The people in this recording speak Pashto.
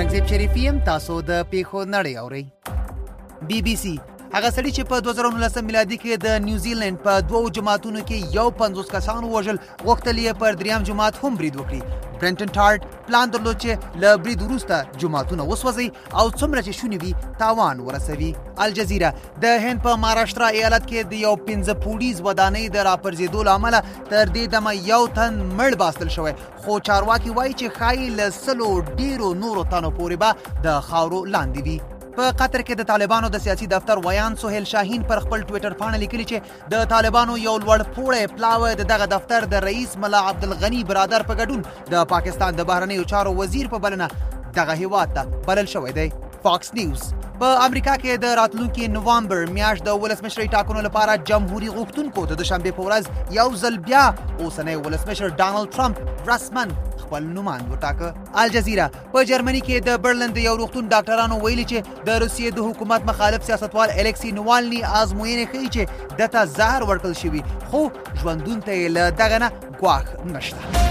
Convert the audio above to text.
اورنګزیب شریفی هم تاسو د پیښو نړۍ اورئ بي بي سي هغه سړي چې په 2019 میلادي کې د نیوزیلند په دوو جماعتونو کې یو 50 کسان وژل غوښتل یې پر دریم جماعت هم برید وکړي برنټن ټارټ پلان درلود چې له برید وروسته جماعتونه وسوځي او څومره چې شونې وي تاوان ورسوي الجزیره د هند په مهاراشترا ایالت کې د یو پنځه پوړیز ودانۍ د راپرځېدو له امله تر دې دمه یو تن مړ باستل شوی خو چارواکي وایي چې ښایي له سلو ډیرو نورو تنو پورې به د خاورو لاندې وي په قطر کې د طالبانو د سیاسي دفتر ویان سهیل شاهین پر خپل ټویټر پاڼه لیکلي چې د طالبانو یو لوړ پوړی پلاوی د دغه دفتر د رئیس ملا عبدالغنی برادر په ګډون د پاکستان د بهرنیو چارو وزیر په بلنه دغه هیواد ته بلل شوی دی فاکس نیوز په امریکا کې د راتلونکي نوامبر میاشت د ولسمشرۍ ټاکنو لپاره جمهوریت غوښتونکو ته د شنبې په ورځ یو ځل بیا اوسنی ولسمشر ډانلډ ټرمپ رسما خپل نوماند وټاکه الجزیره په جرمني کې د برلن د یو روغتون ډاکټرانو ویلي چې د روسیې د حکومت مخالف سیاستوال الکسی نوالني آزموینې ښیي چې دته زهر ورکړل شوی خو ژوندون ته یې له دغه نه ګواښ نشته